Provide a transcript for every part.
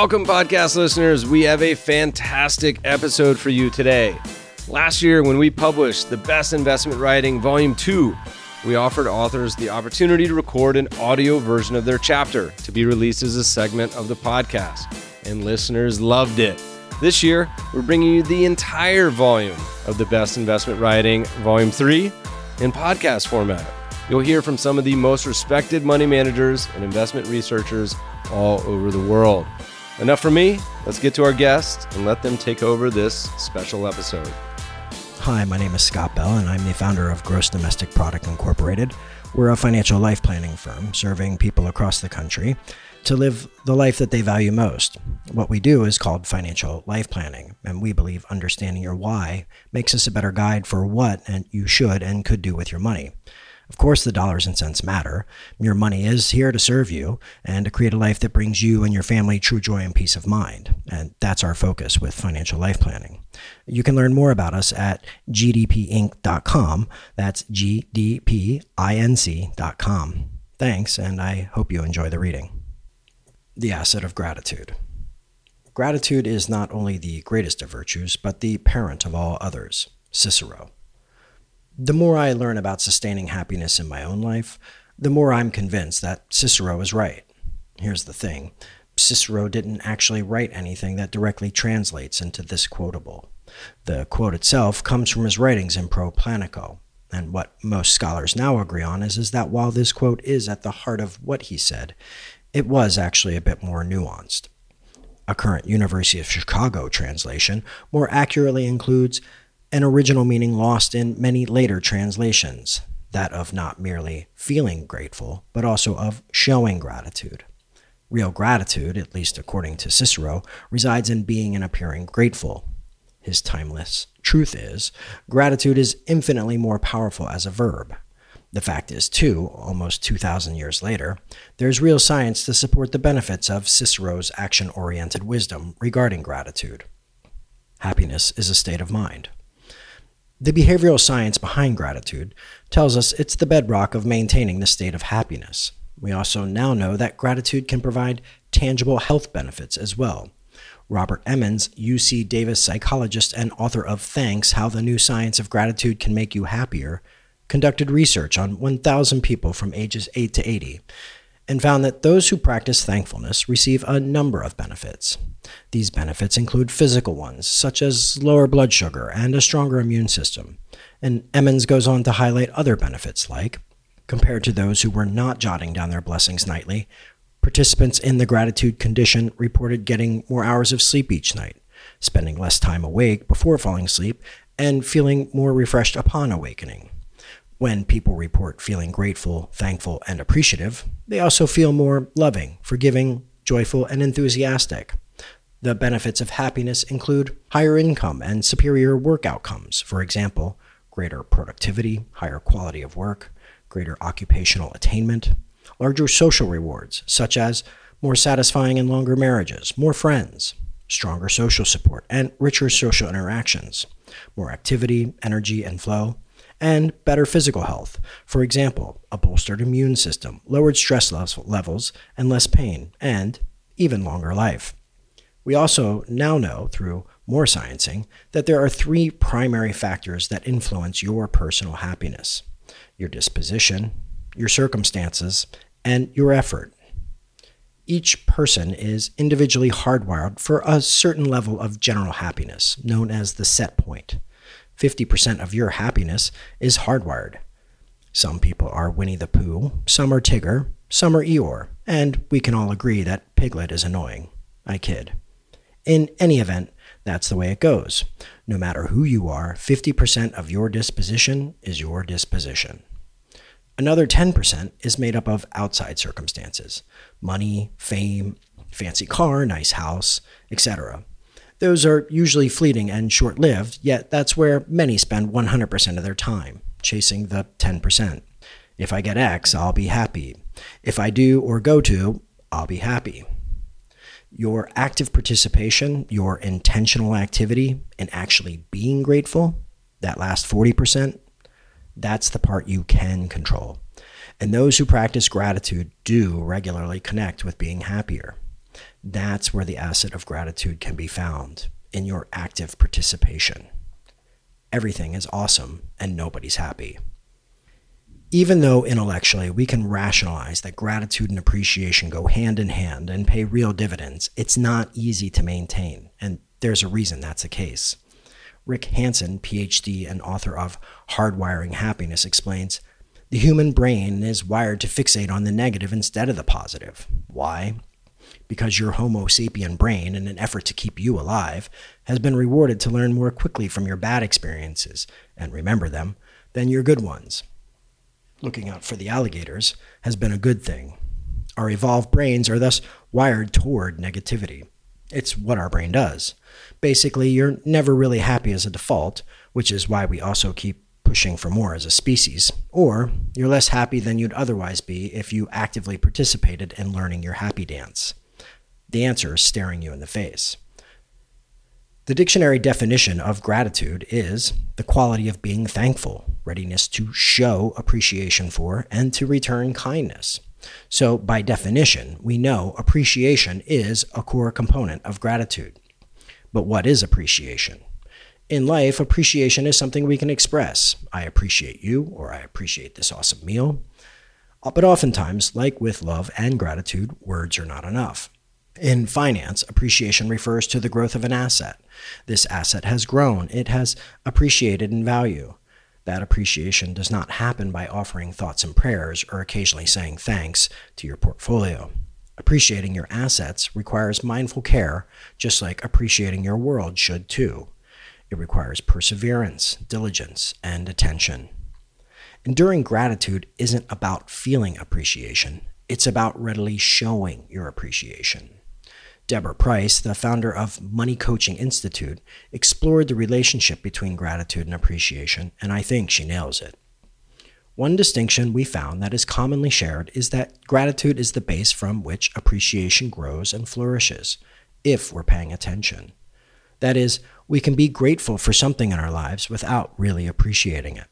Welcome, podcast listeners. We have a fantastic episode for you today. Last year, when we published the Best Investment Writing Volume 2, we offered authors the opportunity to record an audio version of their chapter to be released as a segment of the podcast, and listeners loved it. This year, we're bringing you the entire volume of the Best Investment Writing Volume 3 in podcast format. You'll hear from some of the most respected money managers and investment researchers all over the world. Enough for me. Let's get to our guests and let them take over this special episode. Hi, my name is Scott Bell, and I'm the founder of Gross Domestic Product Incorporated. We're a financial life planning firm serving people across the country to live the life that they value most. What we do is called financial life planning, and we believe understanding your why makes us a better guide for what and you should and could do with your money. Of course, the dollars and cents matter. Your money is here to serve you and to create a life that brings you and your family true joy and peace of mind. And that's our focus with financial life planning. You can learn more about us at gdpinc.com. That's gdpinc.com. Thanks, and I hope you enjoy the reading. The Asset of Gratitude. Gratitude is not only the greatest of virtues, but the parent of all others. Cicero. The more I learn about sustaining happiness in my own life, the more I'm convinced that Cicero is right. Here's the thing Cicero didn't actually write anything that directly translates into this quotable. The quote itself comes from his writings in Pro Plancio, and what most scholars now agree on is, is that while this quote is at the heart of what he said, it was actually a bit more nuanced. A current University of Chicago translation more accurately includes an original meaning lost in many later translations, that of not merely feeling grateful, but also of showing gratitude. Real gratitude, at least according to Cicero, resides in being and appearing grateful. His timeless truth is, gratitude is infinitely more powerful as a verb. The fact is, too, almost 2,000 years later, there's real science to support the benefits of Cicero's action oriented wisdom regarding gratitude. Happiness is a state of mind. The behavioral science behind gratitude tells us it's the bedrock of maintaining the state of happiness. We also now know that gratitude can provide tangible health benefits as well. Robert Emmons, UC Davis psychologist and author of Thanks How the New Science of Gratitude Can Make You Happier, conducted research on 1,000 people from ages 8 to 80 and found that those who practice thankfulness receive a number of benefits. These benefits include physical ones, such as lower blood sugar and a stronger immune system. And Emmons goes on to highlight other benefits like, compared to those who were not jotting down their blessings nightly, participants in the gratitude condition reported getting more hours of sleep each night, spending less time awake before falling asleep, and feeling more refreshed upon awakening. When people report feeling grateful, thankful, and appreciative, they also feel more loving, forgiving, joyful, and enthusiastic. The benefits of happiness include higher income and superior work outcomes. For example, greater productivity, higher quality of work, greater occupational attainment, larger social rewards, such as more satisfying and longer marriages, more friends, stronger social support, and richer social interactions, more activity, energy, and flow, and better physical health. For example, a bolstered immune system, lowered stress levels, and less pain, and even longer life. We also now know through more sciencing that there are three primary factors that influence your personal happiness your disposition, your circumstances, and your effort. Each person is individually hardwired for a certain level of general happiness, known as the set point. 50% of your happiness is hardwired. Some people are Winnie the Pooh, some are Tigger, some are Eeyore, and we can all agree that Piglet is annoying. I kid. In any event, that's the way it goes. No matter who you are, 50% of your disposition is your disposition. Another 10% is made up of outside circumstances money, fame, fancy car, nice house, etc. Those are usually fleeting and short lived, yet that's where many spend 100% of their time, chasing the 10%. If I get X, I'll be happy. If I do or go to, I'll be happy. Your active participation, your intentional activity and actually being grateful, that last 40%, that's the part you can control. And those who practice gratitude do regularly connect with being happier. That's where the asset of gratitude can be found in your active participation. Everything is awesome and nobody's happy. Even though intellectually we can rationalize that gratitude and appreciation go hand in hand and pay real dividends, it's not easy to maintain, and there's a reason that's the case. Rick Hanson, PhD and author of Hardwiring Happiness, explains the human brain is wired to fixate on the negative instead of the positive. Why? Because your Homo sapien brain, in an effort to keep you alive, has been rewarded to learn more quickly from your bad experiences and remember them than your good ones looking out for the alligators has been a good thing. Our evolved brains are thus wired toward negativity. It's what our brain does. Basically, you're never really happy as a default, which is why we also keep pushing for more as a species, or you're less happy than you'd otherwise be if you actively participated in learning your happy dance. The answer is staring you in the face. The dictionary definition of gratitude is the quality of being thankful, readiness to show appreciation for, and to return kindness. So, by definition, we know appreciation is a core component of gratitude. But what is appreciation? In life, appreciation is something we can express. I appreciate you, or I appreciate this awesome meal. But oftentimes, like with love and gratitude, words are not enough. In finance, appreciation refers to the growth of an asset. This asset has grown, it has appreciated in value. That appreciation does not happen by offering thoughts and prayers or occasionally saying thanks to your portfolio. Appreciating your assets requires mindful care, just like appreciating your world should too. It requires perseverance, diligence, and attention. Enduring gratitude isn't about feeling appreciation, it's about readily showing your appreciation. Deborah Price, the founder of Money Coaching Institute, explored the relationship between gratitude and appreciation, and I think she nails it. One distinction we found that is commonly shared is that gratitude is the base from which appreciation grows and flourishes, if we're paying attention. That is, we can be grateful for something in our lives without really appreciating it.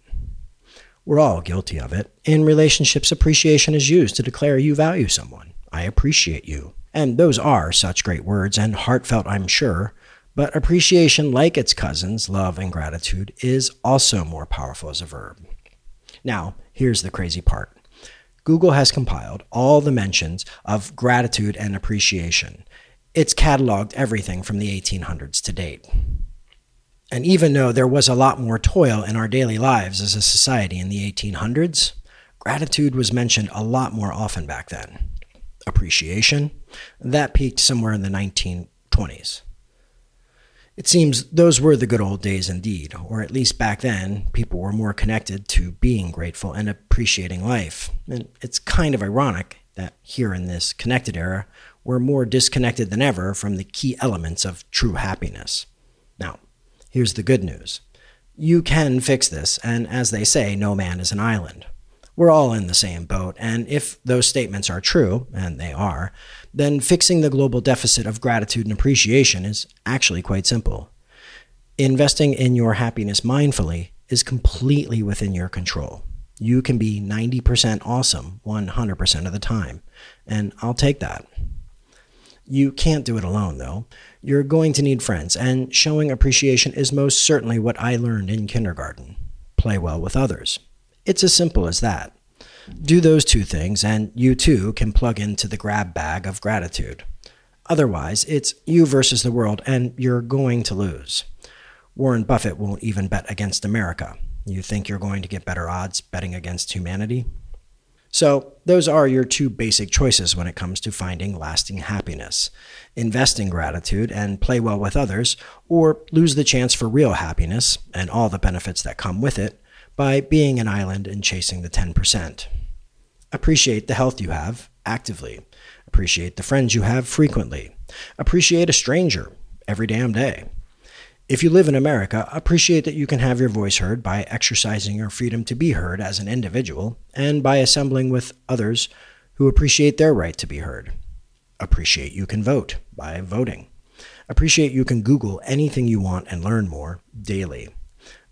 We're all guilty of it. In relationships, appreciation is used to declare you value someone. I appreciate you. And those are such great words and heartfelt, I'm sure. But appreciation, like its cousins, love and gratitude, is also more powerful as a verb. Now, here's the crazy part Google has compiled all the mentions of gratitude and appreciation. It's cataloged everything from the 1800s to date. And even though there was a lot more toil in our daily lives as a society in the 1800s, gratitude was mentioned a lot more often back then appreciation. That peaked somewhere in the 1920s. It seems those were the good old days indeed, or at least back then, people were more connected to being grateful and appreciating life. And it's kind of ironic that here in this connected era, we're more disconnected than ever from the key elements of true happiness. Now, here's the good news you can fix this, and as they say, no man is an island we're all in the same boat. And if those statements are true, and they are, then fixing the global deficit of gratitude and appreciation is actually quite simple. Investing in your happiness mindfully is completely within your control. You can be 90% awesome 100% of the time, and I'll take that. You can't do it alone, though. You're going to need friends, and showing appreciation is most certainly what I learned in kindergarten. Play well with others. It's as simple as that. Do those two things, and you too can plug into the grab bag of gratitude. Otherwise, it's you versus the world, and you're going to lose. Warren Buffett won't even bet against America. You think you're going to get better odds betting against humanity? So, those are your two basic choices when it comes to finding lasting happiness invest in gratitude and play well with others, or lose the chance for real happiness and all the benefits that come with it by being an island and chasing the 10%. Appreciate the health you have actively. Appreciate the friends you have frequently. Appreciate a stranger every damn day. If you live in America, appreciate that you can have your voice heard by exercising your freedom to be heard as an individual and by assembling with others who appreciate their right to be heard. Appreciate you can vote by voting. Appreciate you can Google anything you want and learn more daily.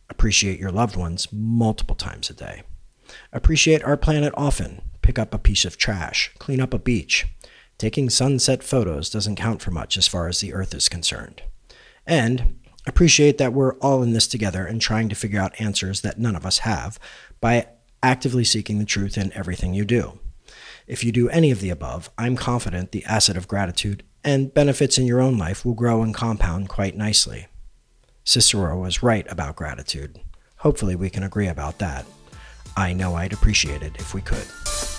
Appreciate your loved ones multiple times a day. Appreciate our planet often. Pick up a piece of trash. Clean up a beach. taking sunset photos doesn't count for much as far as the Earth is concerned. And appreciate that we're all in this together and trying to figure out answers that none of us have by actively seeking the truth in everything you do. If you do any of the above, I'm confident the asset of gratitude and benefits in your own life will grow and compound quite nicely. Cicero was right about gratitude. Hopefully, we can agree about that. I know I'd appreciate it if we could.